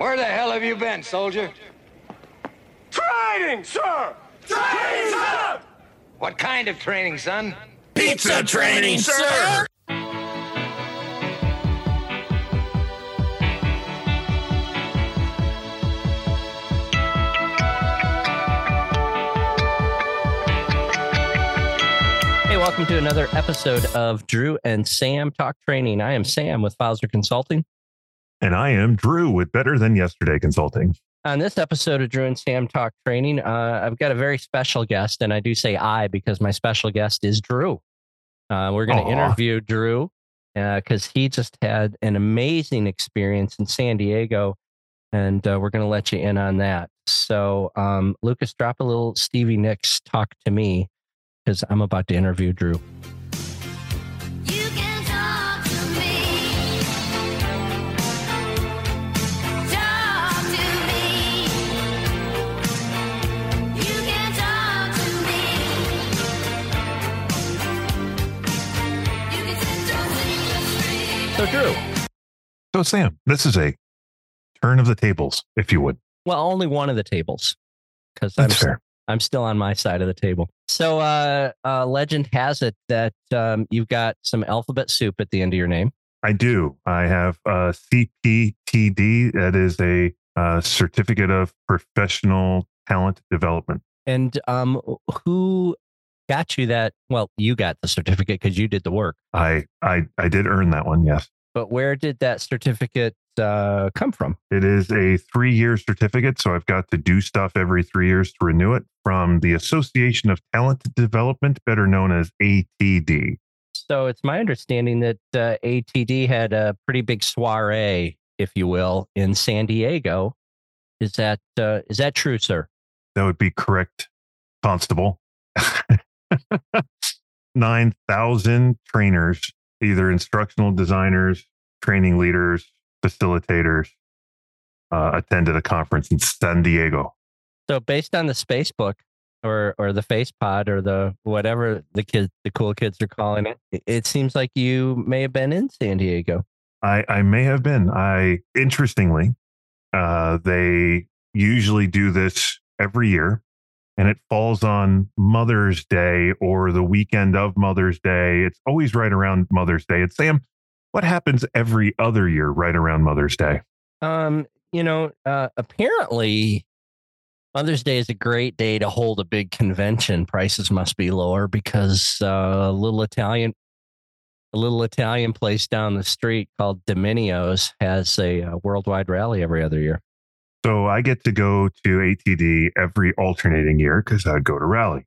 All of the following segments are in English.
Where the hell have you been, soldier? Training, sir! Training, sir! What kind of training, son? Pizza training, sir! Hey, welcome to another episode of Drew and Sam Talk Training. I am Sam with Fowler Consulting. And I am Drew with Better Than Yesterday Consulting. On this episode of Drew and Sam Talk Training, uh, I've got a very special guest, and I do say I because my special guest is Drew. Uh, we're going to interview Drew because uh, he just had an amazing experience in San Diego, and uh, we're going to let you in on that. So, um, Lucas, drop a little Stevie Nicks talk to me because I'm about to interview Drew. So, Drew, So, Sam, this is a turn of the tables, if you would. well, only one of the tables because I'm That's fair. I'm still on my side of the table. So, uh, uh, legend has it that um, you've got some alphabet soup at the end of your name. I do. I have a CPTD. That is a uh, certificate of professional talent development. And um, who got you that? Well, you got the certificate because you did the work. I, I, I did earn that one. Yes. But where did that certificate uh, come from? It is a three year certificate. So I've got to do stuff every three years to renew it from the Association of Talent Development, better known as ATD. So it's my understanding that uh, ATD had a pretty big soiree, if you will, in San Diego. Is that uh, is that true, sir? That would be correct, Constable. 9,000 trainers, either instructional designers, training leaders, facilitators, uh, attended a conference in San Diego. So based on the space book or or the face pod or the whatever the kids the cool kids are calling it, it- seems like you may have been in San Diego. I, I may have been. I interestingly, uh, they usually do this every year, and it falls on Mother's Day or the weekend of Mother's Day. It's always right around Mother's Day. It's Sam. What happens every other year right around Mother's Day? Um, you know, uh, apparently Mother's Day is a great day to hold a big convention. Prices must be lower because uh, a little Italian a little Italian place down the street called Domino's has a, uh worldwide rally every other year. So I get to go to ATD every alternating year because I go to Rally.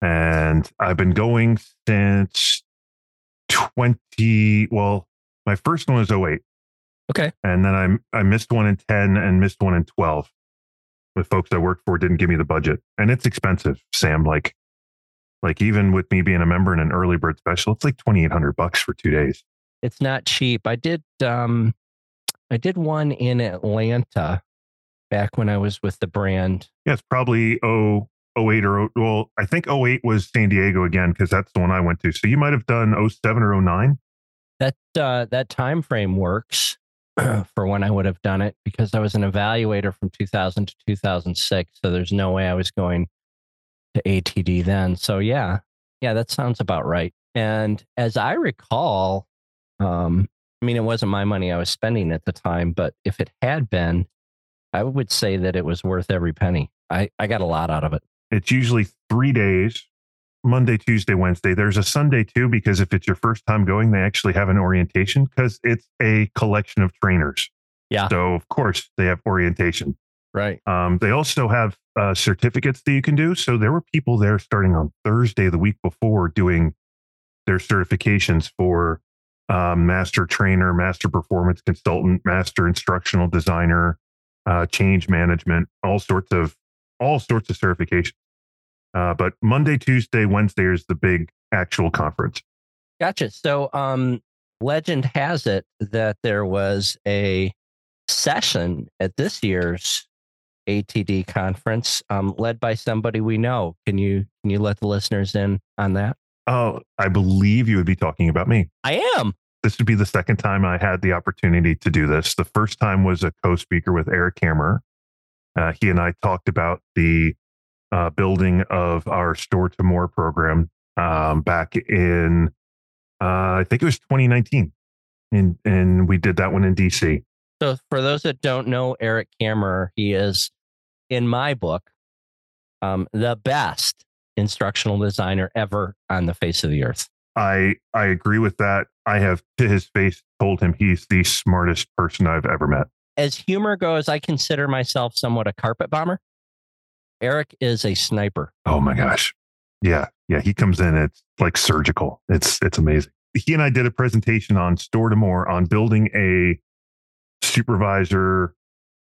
And I've been going since 20, well, my first one was 08. Okay. And then I, I missed one in 10 and missed one in 12. The folks I worked for didn't give me the budget. And it's expensive, Sam. Like, like even with me being a member in an early bird special, it's like 2,800 bucks for two days. It's not cheap. I did um I did one in Atlanta back when I was with the brand. Yeah, it's probably oh, 08 or 0, well, I think 08 was San Diego again because that's the one I went to. So you might have done 07 or 09. that uh, that time frame works for when I would have done it because I was an evaluator from 2000 to 2006. So there's no way I was going to ATD then. So yeah, yeah, that sounds about right. And as I recall, um, I mean, it wasn't my money I was spending at the time, but if it had been, I would say that it was worth every penny. I, I got a lot out of it. It's usually three days Monday, Tuesday, Wednesday. There's a Sunday too, because if it's your first time going, they actually have an orientation because it's a collection of trainers. Yeah. So, of course, they have orientation. Right. Um, they also have uh, certificates that you can do. So there were people there starting on Thursday the week before doing their certifications for um, master trainer, master performance consultant, master instructional designer, uh, change management, all sorts of all sorts of certifications. Uh, but Monday, Tuesday, Wednesday is the big actual conference. Gotcha. So, um, legend has it that there was a session at this year's ATD conference, um, led by somebody we know. Can you can you let the listeners in on that? Oh, I believe you would be talking about me. I am. This would be the second time I had the opportunity to do this. The first time was a co-speaker with Eric Hammer. Uh, he and I talked about the uh, building of our store to more program um, back in uh, I think it was 2019, and and we did that one in DC. So for those that don't know Eric Kammerer, he is in my book um, the best instructional designer ever on the face of the earth. I I agree with that. I have to his face told him he's the smartest person I've ever met. As humor goes, I consider myself somewhat a carpet bomber. Eric is a sniper. Oh my gosh. Yeah. Yeah. He comes in, it's like surgical. It's it's amazing. He and I did a presentation on store to more on building a supervisor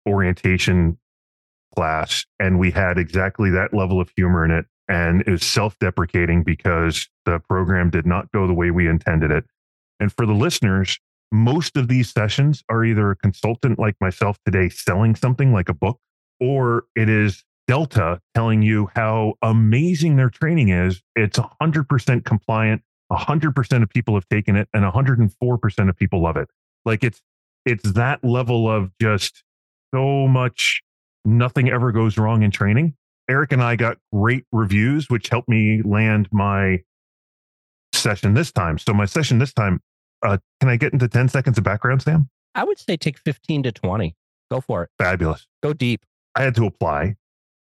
orientation class. And we had exactly that level of humor in it. And it was self-deprecating because the program did not go the way we intended it. And for the listeners, most of these sessions are either a consultant like myself today selling something like a book, or it is Delta telling you how amazing their training is. It's 100% compliant. 100% of people have taken it and 104% of people love it. Like it's it's that level of just so much nothing ever goes wrong in training. Eric and I got great reviews which helped me land my session this time. So my session this time uh, can I get into 10 seconds of background, Sam? I would say take 15 to 20. Go for it. Fabulous. Go deep. I had to apply.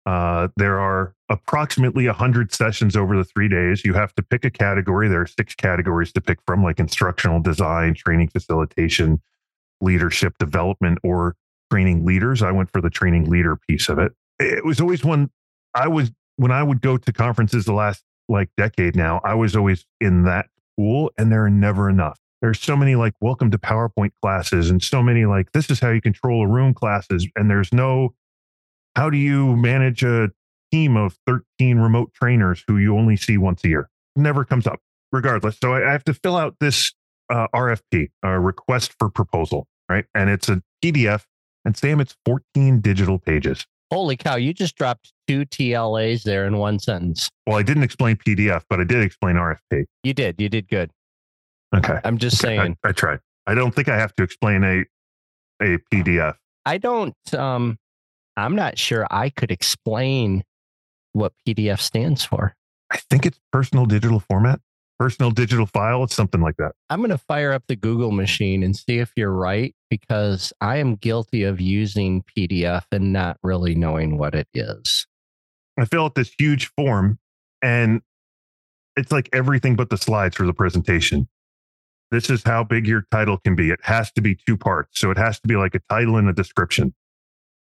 Uh, there are approximately 100 sessions over the three days. You have to pick a category. There are six categories to pick from, like instructional design, training facilitation, leadership development, or training leaders. I went for the training leader piece of it. It was always one I was, when I would go to conferences the last like decade now, I was always in that pool, and there are never enough. There's so many like welcome to PowerPoint classes and so many like this is how you control a room classes. And there's no how do you manage a team of 13 remote trainers who you only see once a year? Never comes up, regardless. So I I have to fill out this uh, RFP, a request for proposal, right? And it's a PDF. And Sam, it's 14 digital pages. Holy cow, you just dropped two TLAs there in one sentence. Well, I didn't explain PDF, but I did explain RFP. You did. You did good. Okay. I'm just Okay, saying. I, I tried. I don't think I have to explain a a PDF. I don't um I'm not sure I could explain what PDF stands for. I think it's personal digital format, personal digital file. It's something like that. I'm going to fire up the Google machine and see if you're right because I am guilty of using PDF and not really knowing what it is. I fill out this huge form, and it's like everything but the slides for the presentation. This is how big your title can be. It has to be two parts. So it has to be like a title and a description.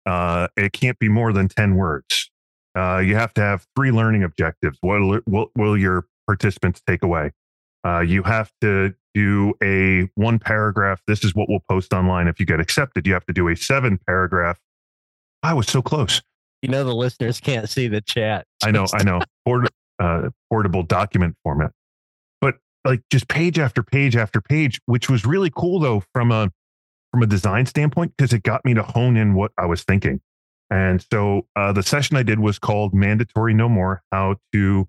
Uh, it can't be more than 10 words. Uh, you have to have three learning objectives. What will, what will your participants take away? Uh, you have to do a one paragraph. This is what we'll post online if you get accepted. You have to do a seven paragraph. I was so close. You know, the listeners can't see the chat. I know, I know. Port, uh, portable document format, but like just page after page after page, which was really cool though from a from a design standpoint because it got me to hone in what I was thinking. And so uh, the session I did was called "Mandatory No More: How to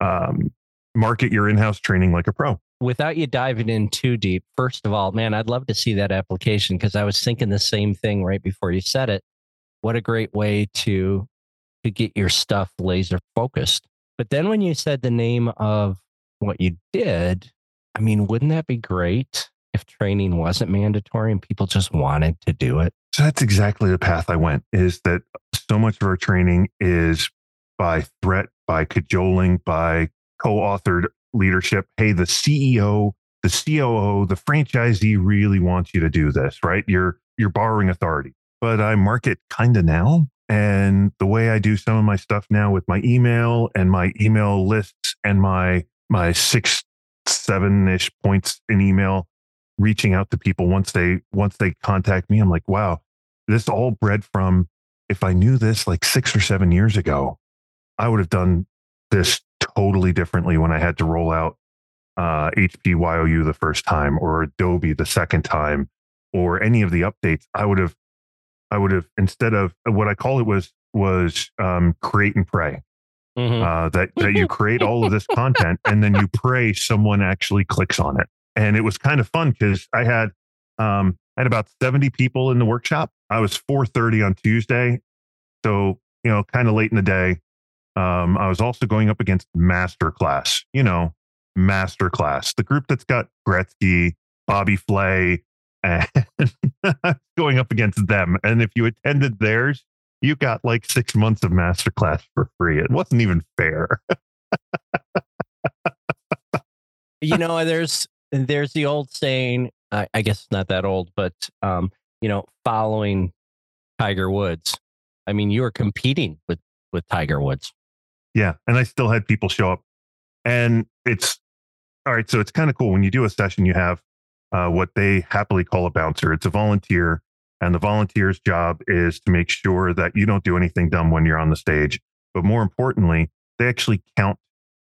um, Market Your In-House Training Like a Pro." Without you diving in too deep, first of all, man, I'd love to see that application because I was thinking the same thing right before you said it. What a great way to to get your stuff laser focused. But then when you said the name of what you did, I mean, wouldn't that be great if training wasn't mandatory and people just wanted to do it? So that's exactly the path I went. Is that so much of our training is by threat, by cajoling, by co-authored leadership. Hey, the CEO, the COO, the franchisee really wants you to do this, right? You're you're borrowing authority. But I market kind of now. And the way I do some of my stuff now with my email and my email lists and my my six, seven ish points in email, reaching out to people once they once they contact me, I'm like, wow, this all bred from if I knew this like six or seven years ago, I would have done this totally differently when I had to roll out uh, HPYOU the first time or Adobe the second time or any of the updates. I would have, I would have instead of what I call it was was um, create and pray. Mhm. Uh, that that you create all of this content and then you pray someone actually clicks on it. and it was kind of fun because I had um, I had about seventy people in the workshop. I was four thirty on Tuesday, so you know, kind of late in the day. Um, I was also going up against Masterclass. You know, Masterclass, the group that's got Gretzky, Bobby Flay, and going up against them. And if you attended theirs, you got like six months of Masterclass for free. It wasn't even fair. you know, there's there's the old saying. I, I guess not that old, but um, you know, following Tiger Woods. I mean, you were competing with with Tiger Woods. Yeah. And I still had people show up. And it's all right. So it's kind of cool. When you do a session, you have uh, what they happily call a bouncer. It's a volunteer. And the volunteer's job is to make sure that you don't do anything dumb when you're on the stage. But more importantly, they actually count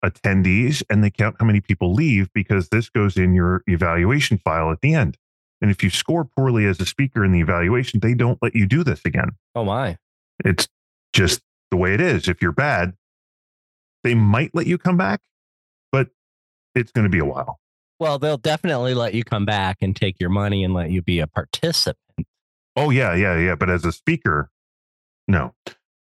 attendees and they count how many people leave because this goes in your evaluation file at the end. And if you score poorly as a speaker in the evaluation, they don't let you do this again. Oh my! It's just the way it is. If you're bad, they might let you come back, but it's going to be a while. Well, they'll definitely let you come back and take your money and let you be a participant. Oh, yeah, yeah, yeah. But as a speaker, no.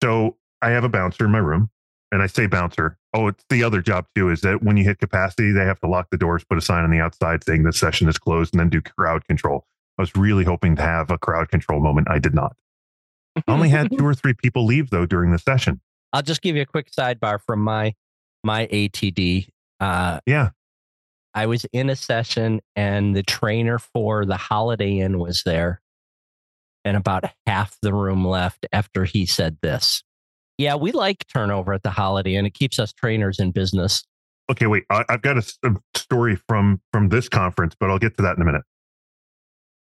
So I have a bouncer in my room, and I say bouncer. Oh, it's the other job too is that when you hit capacity, they have to lock the doors, put a sign on the outside saying this session is closed, and then do crowd control. I was really hoping to have a crowd control moment. I did not. I only had two or three people leave though during the session. I'll just give you a quick sidebar from my my ATD. Uh, Yeah. I was in a session and the trainer for the Holiday Inn was there, and about half the room left after he said this. Yeah, we like turnover at the Holiday Inn. It keeps us trainers in business. Okay, wait. I, I've got a story from from this conference, but I'll get to that in a minute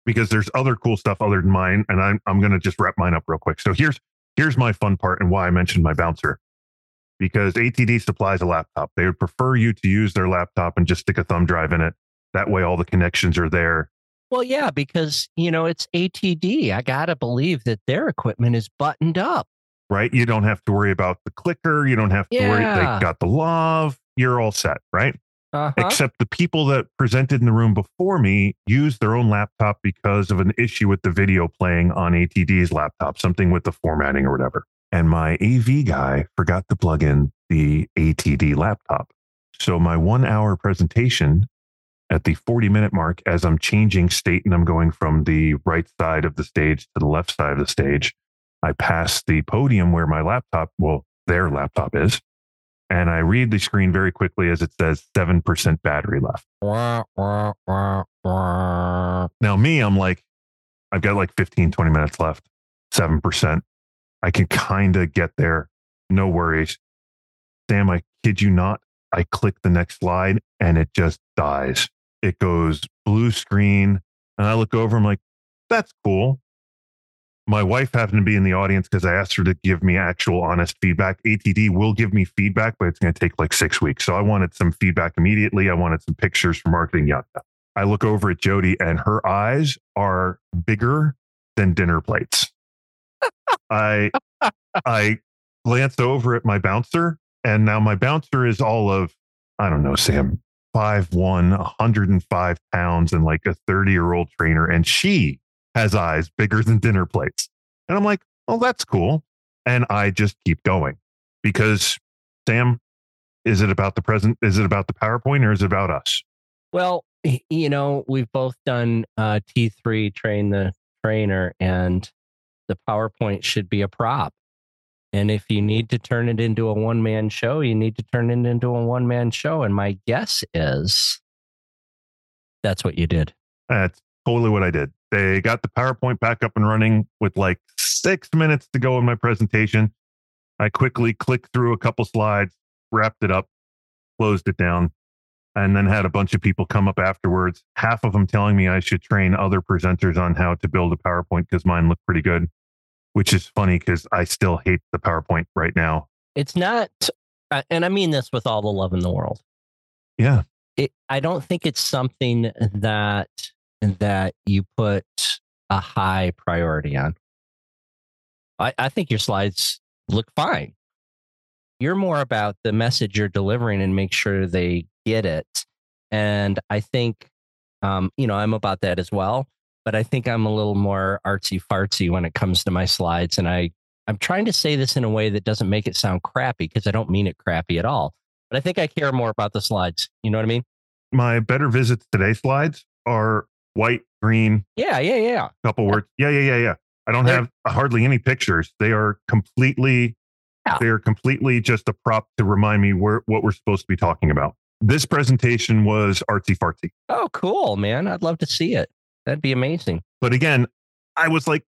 because there's other cool stuff other than mine, and I'm I'm going to just wrap mine up real quick. So here's here's my fun part and why I mentioned my bouncer because ATD supplies a laptop. They would prefer you to use their laptop and just stick a thumb drive in it. That way, all the connections are there. Well, yeah, because you know it's ATD. I gotta believe that their equipment is buttoned up. Right? You don't have to worry about the clicker. You don't have to worry. They got the love. You're all set, right? Uh-huh. except the people that presented in the room before me used their own laptop because of an issue with the video playing on ATD's laptop, something with the formatting or whatever. And my AV guy forgot to plug in the ATD laptop. So my one hour presentation at the 40 minute mark, as I'm changing state and I'm going from the right side of the stage to the left side of the stage, I pass the podium where my laptop, well, their laptop is. And I read the screen very quickly as it says 7% battery left. Now, me, I'm like, I've got like 15, 20 minutes left, 7%. I can kind of get there. No worries. Sam, I kid you not. I click the next slide and it just dies. It goes blue screen. And I look over, I'm like, that's cool. My wife happened to be in the audience because I asked her to give me actual honest feedback. ATD will give me feedback, but it's going to take like six weeks. So I wanted some feedback immediately. I wanted some pictures for marketing. Yada. I look over at Jody and her eyes are bigger than dinner plates. I I glance over at my bouncer, and now my bouncer is all of, I don't know, Sam, 5'1, 105 pounds, and like a 30 year old trainer. And she has eyes bigger than dinner plates. And I'm like, oh, that's cool. And I just keep going because, Sam, is it about the present? Is it about the PowerPoint or is it about us? Well, you know, we've both done uh, T3 train the trainer, and the PowerPoint should be a prop. And if you need to turn it into a one man show, you need to turn it into a one man show. And my guess is that's what you did. That's totally what I did. They got the PowerPoint back up and running with like six minutes to go in my presentation. I quickly clicked through a couple slides, wrapped it up, closed it down, and then had a bunch of people come up afterwards. Half of them telling me I should train other presenters on how to build a PowerPoint because mine looked pretty good, which is funny because I still hate the PowerPoint right now. It's not, uh, and I mean this with all the love in the world. Yeah. It, I don't think it's something that that you put a high priority on. I, I think your slides look fine. You're more about the message you're delivering and make sure they get it. And I think Um, you know, I'm about that as well, but I think I'm a little more artsy fartsy when it comes to my slides. And I, I'm trying to say this in a way that doesn't make it sound crappy because I don't mean it crappy at all. But I think I care more about the slides. You know what I mean? My better visits today slides are white, green, Yeah, yeah, yeah. couple words. Yeah, yeah, yeah, yeah. I don't They're- have hardly any pictures. They are completely Yeah. they are completely just a prop to remind me where what we're supposed to be talking about. This presentation was artsy fartsy. Oh, cool, man. I'd love to see it. That'd be amazing. But again, I was like,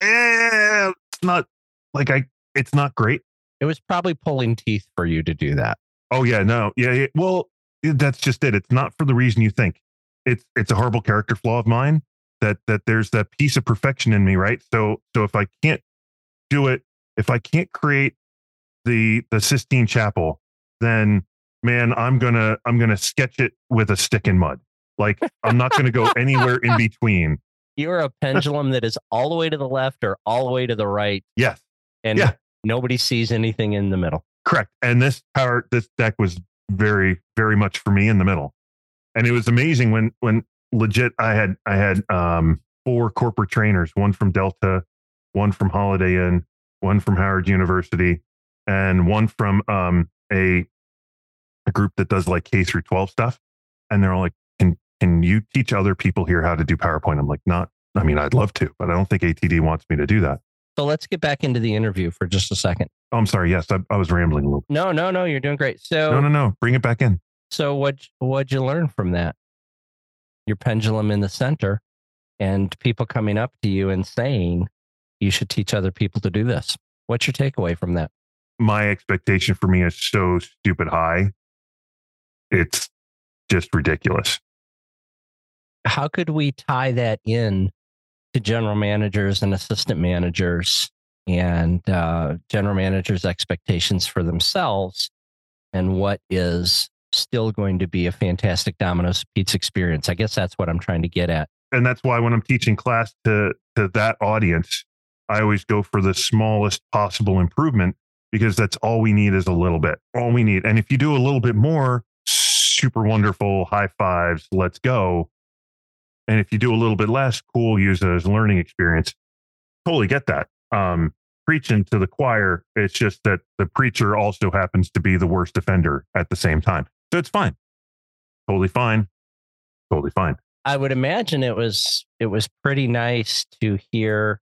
eh, it's not like I it's not great. It was probably pulling teeth for you to do that. Oh yeah, no. Yeah, yeah. Well, that's just it. It's not for the reason you think. It's it's a horrible character flaw of mine that that there's that piece of perfection in me, right? So so if I can't do it, if I can't create the the Sistine Chapel, then man, I'm gonna I'm gonna sketch it with a stick in mud. Like I'm not gonna go anywhere in between. You're a pendulum that is all the way to the left or all the way to the right, Yes, and Yeah. nobody sees anything in the middle. correct. And this power this deck was very very much for me in the middle. And it was amazing when when legit I had I had um four corporate trainers, one from Delta, one from Holiday Inn, one from Howard University, and one from um a a group that does like K through 12 stuff. And they're all like, Can can you teach other people here how to do PowerPoint? I'm like, not I mean, I'd love to, but I don't think ATD wants me to do that. So let's get back into the interview for just a second. Oh, I'm sorry. Yes, I, I was rambling a little. No, no, no. You're doing great. So, No, no, no. Bring it back in. So what? What'd you learn from that? Your pendulum in the center, and people coming up to you and saying you should teach other people to do this. What's your takeaway from that? my expectation for me is so stupid high. It's just ridiculous. how could we tie that in to general managers and assistant managers and uh, general managers' expectations for themselves and what is still going to be a fantastic Domino's pizza experience? I guess that's what I'm trying to get at. And that's why when I'm teaching class to to that audience, I always go for the smallest possible improvement because that's all we need is a little bit. All we need. And if you do a little bit more, super wonderful, high fives, let's go. And if you do a little bit less, cool, use it as a learning experience. Totally get that. Um, preaching to the choir, it's just that the preacher also happens to be the worst offender at the same time. So it's fine. Totally fine. Totally fine. I would imagine it was it was pretty nice to hear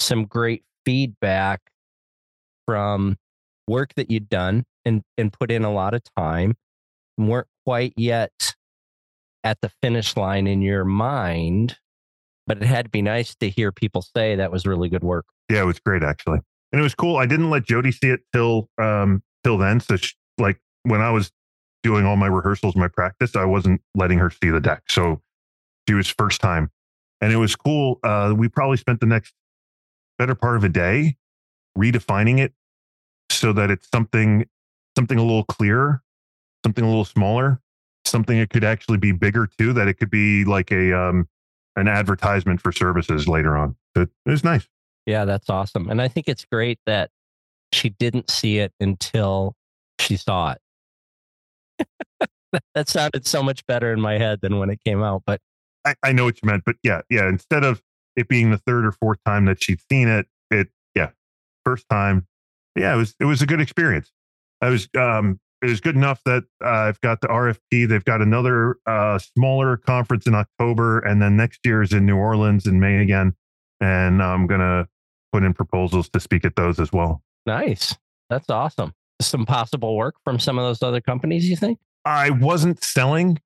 some great feedback from work that you'd done and and put in a lot of time weren't quite yet at the finish line in your mind but it had to be nice to hear people say that was really good work Yeah, it was great actually, and it was cool. I didn't let Jody see it till um till then. So she, like when I was doing all my rehearsals, my practice, I wasn't letting her see the deck. So she was first time, and it was cool. Uh, we probably spent the next better part of a day redefining it so that it's something something a little clearer, something a little smaller, something that could actually be bigger too. That it could be like a um an advertisement for services later on. So it was nice. yeah that's awesome and i think it's great that she didn't see it until she saw it that sounded so much better in my head than when it came out but I, I know what you meant, but yeah, yeah. Instead of it being the third or fourth time that she'd seen it, it yeah, first time, yeah, it was it was a good experience. I was um it was good enough that uh, I've got the RFP. They've got another uh, smaller conference in October, and then next year is in New Orleans in May again, and I'm gonna put in proposals to speak at those as well. Nice. That's awesome. Some possible work from some of those other companies, you think? I wasn't selling.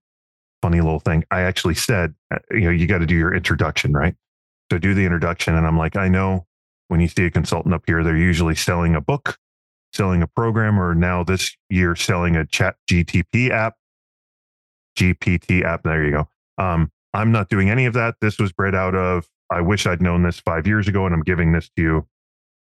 Funny little thing. I actually said, uh, you know, you got to do your introduction, right? So do the introduction. And I'm like, I know when you see a consultant up here, they're usually selling a book, selling a program, or now this year selling a chat GTP app, GPT app. There you go. Um, I'm not doing any of that. This was bred out of, I wish I'd known this five years ago, and I'm giving this to you.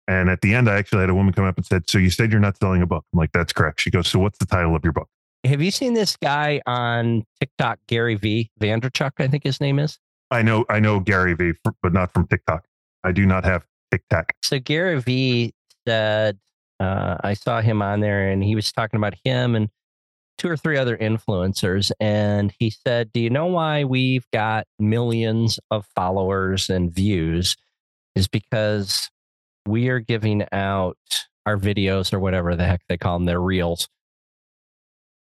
And at the end, I actually had a woman come up and said, So you said you're not selling a book? I'm like, That's correct. She goes, So what's the title of your book? Have you seen this guy on TikTok, Gary V. Vanderchuck, I think his name is? I know, I know Gary V, but not from TikTok. I do not have TikTok. So Gary V said, uh, I saw him on there and he was talking about him and two or three other influencers, and he said, "Do you know why we've got millions of followers and views? Is because we are giving out our videos or whatever the heck they call them, their reels."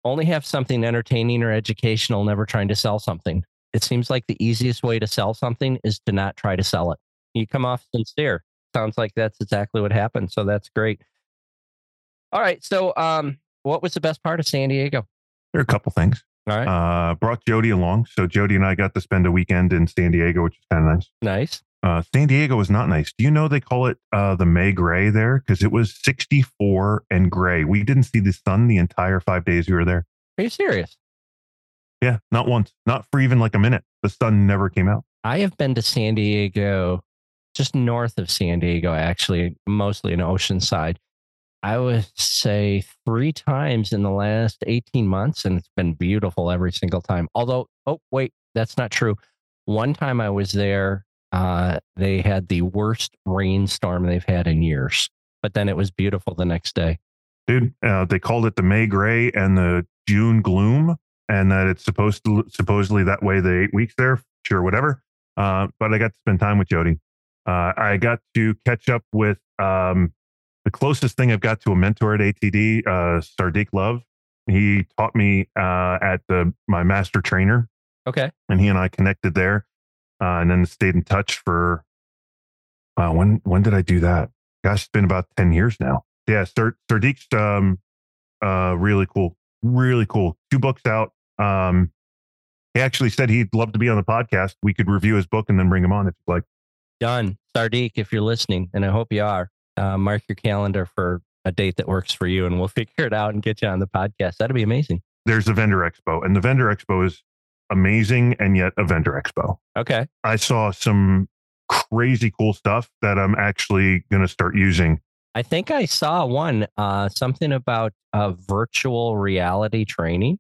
Only have something entertaining or educational, never trying to sell something. It seems like the easiest way to sell something is to not try to sell it. You come off sincere. Sounds like that's exactly what happened. So that's great. All right. So, um, what was the best part of San Diego? There are a couple things. All right. Uh, brought Jody along. So Jody and I got to spend a weekend in San Diego, which is kind of nice. nice. Uh, San Diego is not nice. Do you know they call it uh, the May gray there? Because it was 64 and gray. We didn't see the sun the entire five days we were there. Are you serious? Yeah, not once, not for even like a minute. The sun never came out. I have been to San Diego, just north of San Diego, actually, mostly in Oceanside. I would say three times in the last 18 months, and it's been beautiful every single time. Although, oh, wait, that's not true. One time I was there, uh, they had the worst rainstorm they've had in years, but then it was beautiful the next day. Dude, uh, they called it the May gray and the June gloom, and that it's supposed to supposedly that way the eight weeks there. Sure, whatever. Uh, but I got to spend time with Jody. Uh, I got to catch up with um, the closest thing I've got to a mentor at ATD, uh, Sardek Love. He taught me uh, at the my master trainer, Okay. and he and I connected there, uh, and then stayed in touch for. Uh, when when did I do that? Gosh, it's been about ten years now. Yeah, Sardek's um, uh, really cool, really cool. Two books out. Um, he actually said he'd love to be on the podcast. We could review his book and then bring him on if you'd like. Done. Sardik, if you're listening, and I hope you are, uh, mark your calendar for a date that works for you, and we'll figure it out and get you on the podcast. That'd be amazing. There's the vendor expo, and the vendor expo is amazing and yet a vendor expo. Okay. I saw some crazy cool stuff that I'm actually going to start using. I think I saw one, uh, something about uh, virtual reality training.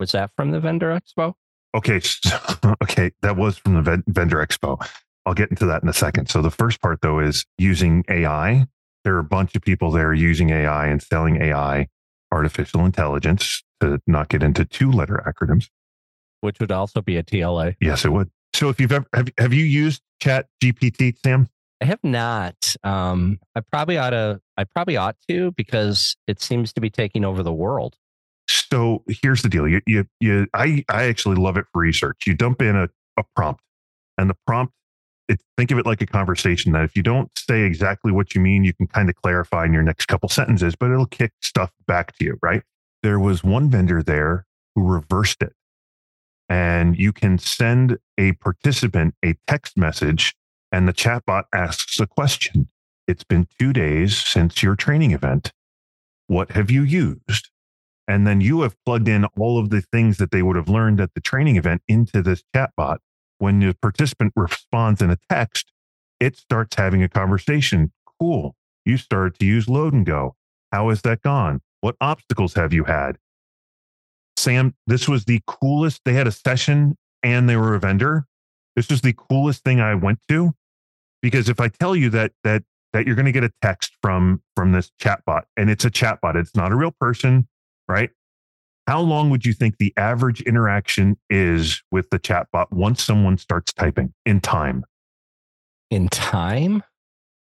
Was that from the vendor expo? Okay, okay, that was from the ven- vendor expo. I'll get into that in a second. So the first part though is using AI. There are a bunch of people there using AI and selling AI, artificial intelligence, to not get into two letter acronyms. Which would also be a TLA. Yes, it would. So if you've ever have, have you used Chat GPT, Sam? I have not. Um, I probably ought to. I probably ought to because it seems to be taking over the world. So here's the deal. You, you, you, I, I actually love it for research. You dump in a, a prompt and the prompt, it, think of it like a conversation that if you don't say exactly what you mean, you can kind of clarify in your next couple sentences, but it'll kick stuff back to you, right? There was one vendor there who reversed it. And you can send a participant a text message and the chatbot asks a question. It's been two days since your training event. What have you used? And then you have plugged in all of the things that they would have learned at the training event into this chatbot. When the participant responds in a text, it starts having a conversation. Cool. You started to use load and go. How has that gone? What obstacles have you had? Sam, this was the coolest. They had a session and they were a vendor. This was the coolest thing I went to because if I tell you that that that you're going to get a text from from this chatbot and it's a chatbot, it's not a real person, right? How long would you think the average interaction is with the chatbot once someone starts typing in time? In time?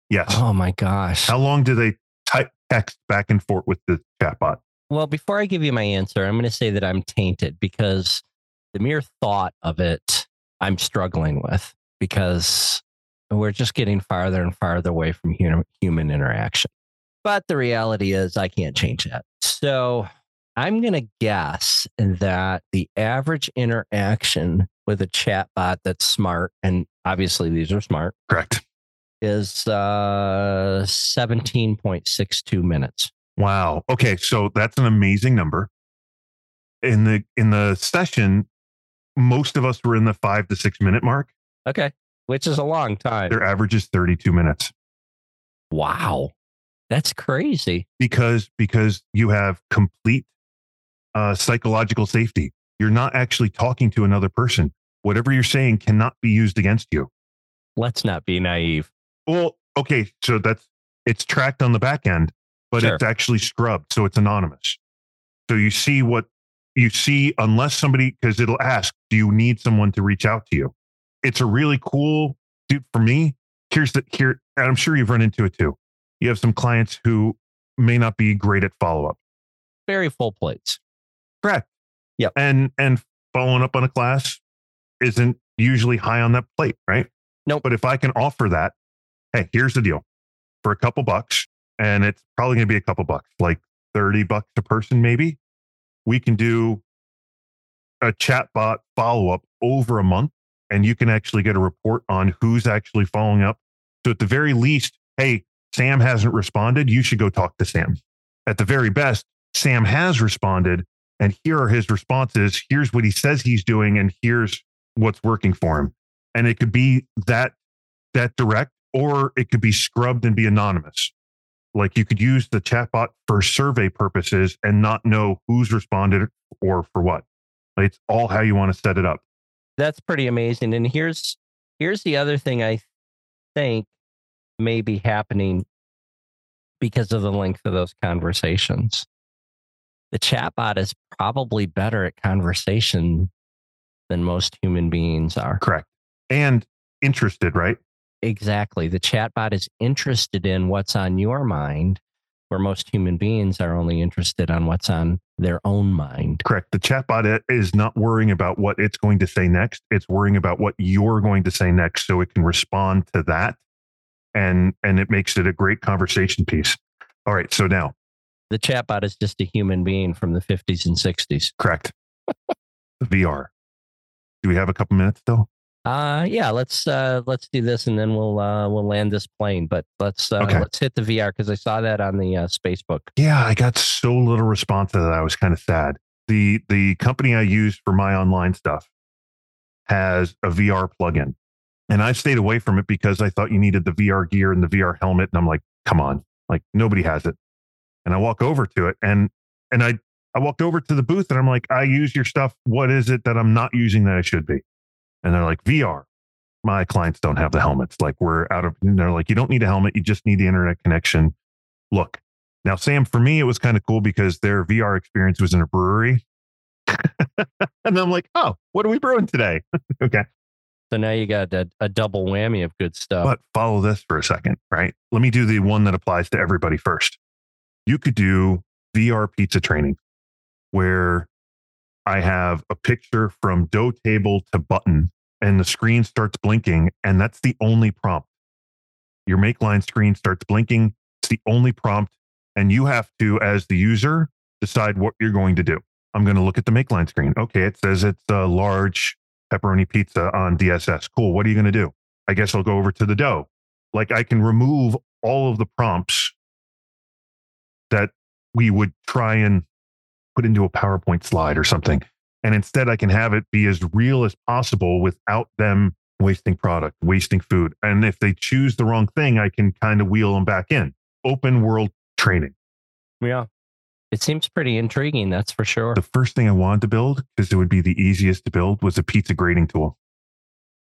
Yes. Oh my gosh. How long do they type text back and forth with the chatbot? Well, before I give you my answer, I'm going to say that I'm tainted because the mere thought of it, I'm struggling with because we're just getting farther and farther away from human, human interaction. But the reality is, I can't change that. So I'm going to guess that the average interaction with a chatbot that's smart, and obviously these are smart, Correct. is uh, 17.62 minutes. Wow. Okay, so that's an amazing number. In the in the session, most of us were in the 5 to 6 minute mark. Okay. Which is a long time. Their average is 32 minutes Wow. That's crazy. because because you have complete uh, psychological safety. You're not actually talking to another person. Whatever you're saying cannot be used against you. Let's not be naive. Well, okay, so that's it's tracked on the back end, but Sure. it's actually scrubbed, so it's anonymous. So you see what you see, unless somebody, because it'll ask, do you need someone to reach out to you? It's a really cool, dude. For me, here's the here, and I'm sure you've run into it too. You have some clients who may not be great at follow up. Very full plates. Correct. Yep. And and following up on a class isn't usually high on that plate, right? Nope. But if I can offer that, hey, here's the deal. For a couple bucks, and it's probably gonna be a couple bucks, like 30 bucks a person, maybe. We can do a chatbot follow-up over a month, and you can actually get a report on who's actually following up. So at the very least, hey, Sam hasn't responded. You should go talk to Sam. At the very best, Sam has responded and here are his responses. Here's what he says he's doing, and here's what's working for him. And it could be that that direct, or it could be scrubbed and be anonymous. Like you could use the chatbot for survey purposes and not know who's responded or for what. Like, It's all how you want to set it up. That's pretty amazing. And here's here's the other thing I think may be happening because of the length of those conversations. The chatbot is probably better at conversation than most human beings are. Correct. And interested, right? Exactly. The chatbot is interested in what's on your mind, where most human beings are only interested on what's on their own mind. Correct. The chatbot is not worrying about what it's going to say next. It's worrying about what you're going to say next so it can respond to that. And and it makes it a great conversation piece. All right. So now, The chatbot is just a human being from the 50s and 60s. correct. VR. Do we have a couple minutes still? Uh yeah, let's uh let's do this and then we'll uh we'll land this plane. But let's uh Okay. let's hit the VR because I saw that on the uh space book. Yeah, I got so little response to that. I was kind of sad. The the company I use for my online stuff has a VR plugin. And I stayed away from it because I thought you needed the VR gear and the VR helmet. And I'm like, come on, like nobody has it. And I walk over to it and and I I walked over to the booth and I'm like, I use your stuff. What is it that I'm not using that I should be? And they're like, VR. My clients don't have the helmets. Like we're out of and they're like, you don't need a helmet, you just need the internet connection. Look, now, Sam, for me, it was kind of cool because their VR experience was in a brewery. and I'm like, oh, what are we brewing today? okay. So now you got a, a double whammy of good stuff. But follow this for a second, right? Let me do the one that applies to everybody first. You could do VR pizza training where I have a picture from dough table to button and the screen starts blinking. And that's the only prompt. Your make line screen starts blinking. It's the only prompt. And you have to, as the user, decide what you're going to do. I'm going to look at the make line screen. Okay, it says it's a large pepperoni pizza on DSS. Cool. What are you going to do? I guess I'll go over to the dough. Like I can remove all of the prompts that we would try and put into a PowerPoint slide or something. And instead, I can have it be as real as possible without them wasting product, wasting food. And if they choose the wrong thing, I can kind of wheel them back in. Open world training. yeah. It seems pretty intriguing, that's for sure. The first thing I wanted to build, because it would be the easiest to build, was a pizza grading tool.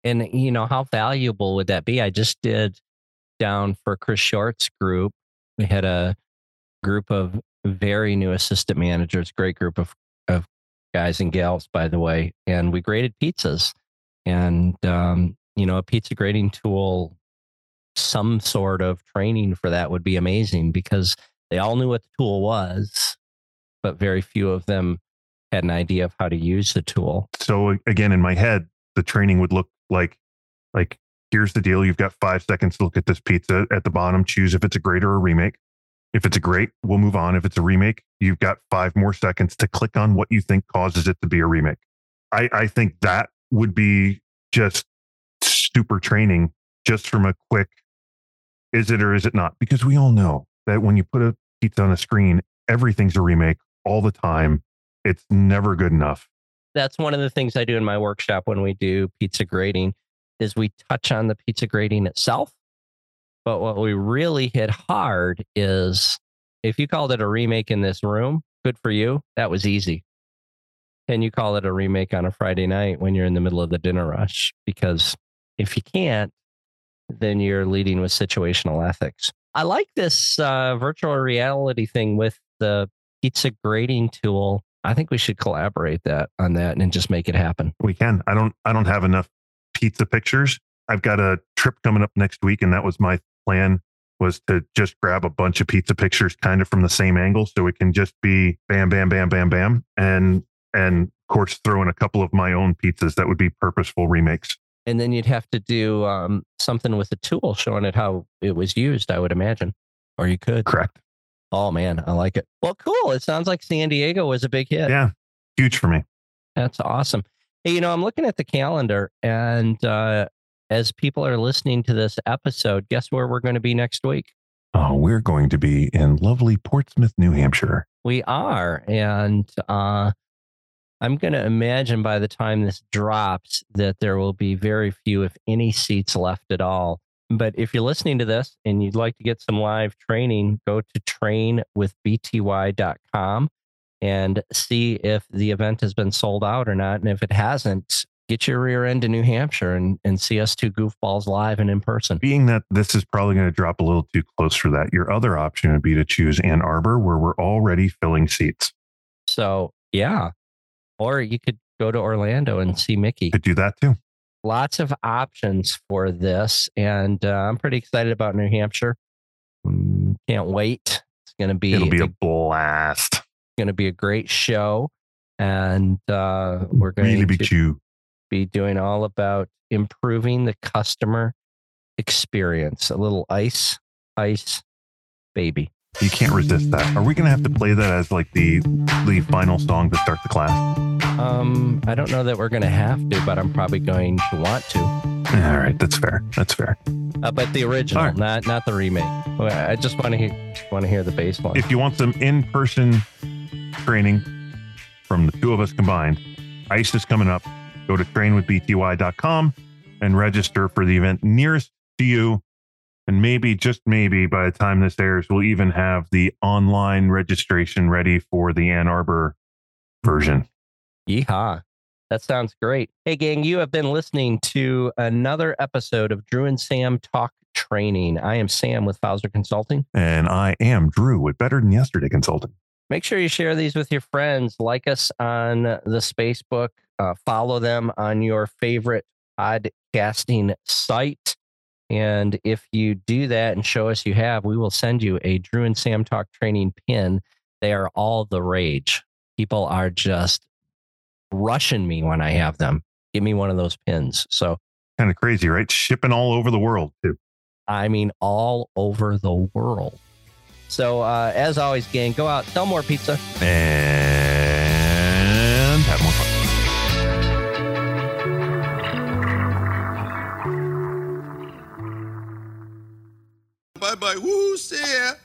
And you know, how valuable would that be? I just did down for Chris Short's group. We had a group of very new assistant managers, great group of, guys and gals, by the way. And we graded pizzas. And um, you know, a pizza grading tool, some sort of training for that would be amazing because they all knew what the tool was, but very few of them had an idea of how to use the tool. so again in my head the training would look like like here's the deal you've got five seconds to look at this pizza at the bottom choose if it's a great or a remake if it's a great we'll move on. If it's a remake you've got five more seconds to click on what you think causes it to be a remake. I i think that would be just super training just from a quick is it or is it not? Because we all know that when you put a pizza on a screen everything's a remake all the time. It's never good enough. That's one of the things I do in my workshop when we do pizza grading is we touch on the pizza grading itself. But what we really hit hard is if you called it a remake in this room, good for you. That was easy. Can you call it a remake on a Friday night when you're in the middle of the dinner rush? Because if you can't, then you're leading with situational ethics. I like this uh, virtual reality thing with the pizza grading tool I think we should collaborate that on that and just make it happen. We can. I don't. I don't have enough pizza pictures. I've got a trip coming up next week, and that was my plan was to just grab a bunch of pizza pictures, kind of from the same angle, so it can just be bam, bam, bam, bam, bam, and and of course throw in a couple of my own pizzas that would be purposeful remakes. And then you'd have to do um, something with the tool showing it how it was used, I would imagine. Or you could. Correct. Oh, man. I like it. Well, cool. It sounds like San Diego was a big hit. Yeah, huge for me. That's awesome. Hey, you know, I'm looking at the calendar, and uh, as people are listening to this episode, guess where we're going to be next week? Oh, we're going to be in lovely Portsmouth, New Hampshire. We are. And uh, I'm going to imagine by the time this drops that there will be very few, if any, seats left at all. But if you're listening to this and you'd like to get some live training, go to trainwithbty.com and see if the event has been sold out or not. And if it hasn't, get your rear end to New Hampshire and, and see us two goofballs live and in person. Being that this is probably going to drop a little too close for that, your other option would be to choose Ann Arbor, where we're already filling seats. So, yeah. Or you could go to Orlando and see Mickey. Could do that too. lots of options for this, and uh, I'm pretty excited about New Hampshire. Mm, Can't wait. It's going to be It'll be a it's blast. going to be a great show, and uh, we're going Really big to chew. Be doing all about improving the customer experience. A little ice, ice, baby. You can't resist that. Are we going to have to play that as like the the final song to start the class? Um, I don't know that we're going to have to, but I'm probably going to want to. All right, that's fair. That's fair. Uh, but the original, right. not not the remake. I just want to hear, want to hear the bass line. If you want some in person training from the two of us combined, ICE is coming up. Go to trainwithbty.com and register for the event nearest to you. And maybe, just maybe, by the time this airs, we'll even have the online registration ready for the Ann Arbor version. Yeehaw. That sounds great. Hey, gang, you have been listening to another episode of Drew and Sam Talk Training. I am Sam with Fowler Consulting. And I am Drew with Better Than Yesterday Consulting. Make sure you share these with your friends. Like us on the Spacebook. Uh, follow them on your favorite podcasting site. And if you do that and show us you have, we will send you a Drew and Sam Talk Training pin. They are all the rage. People are just rushing me when I have them. Give me one of those pins. So, Kind of crazy, right? Shipping all over the world, too. I mean, all over the world. So, uh, as always, gang, go out, sell more pizza. And Bye bye, who's here?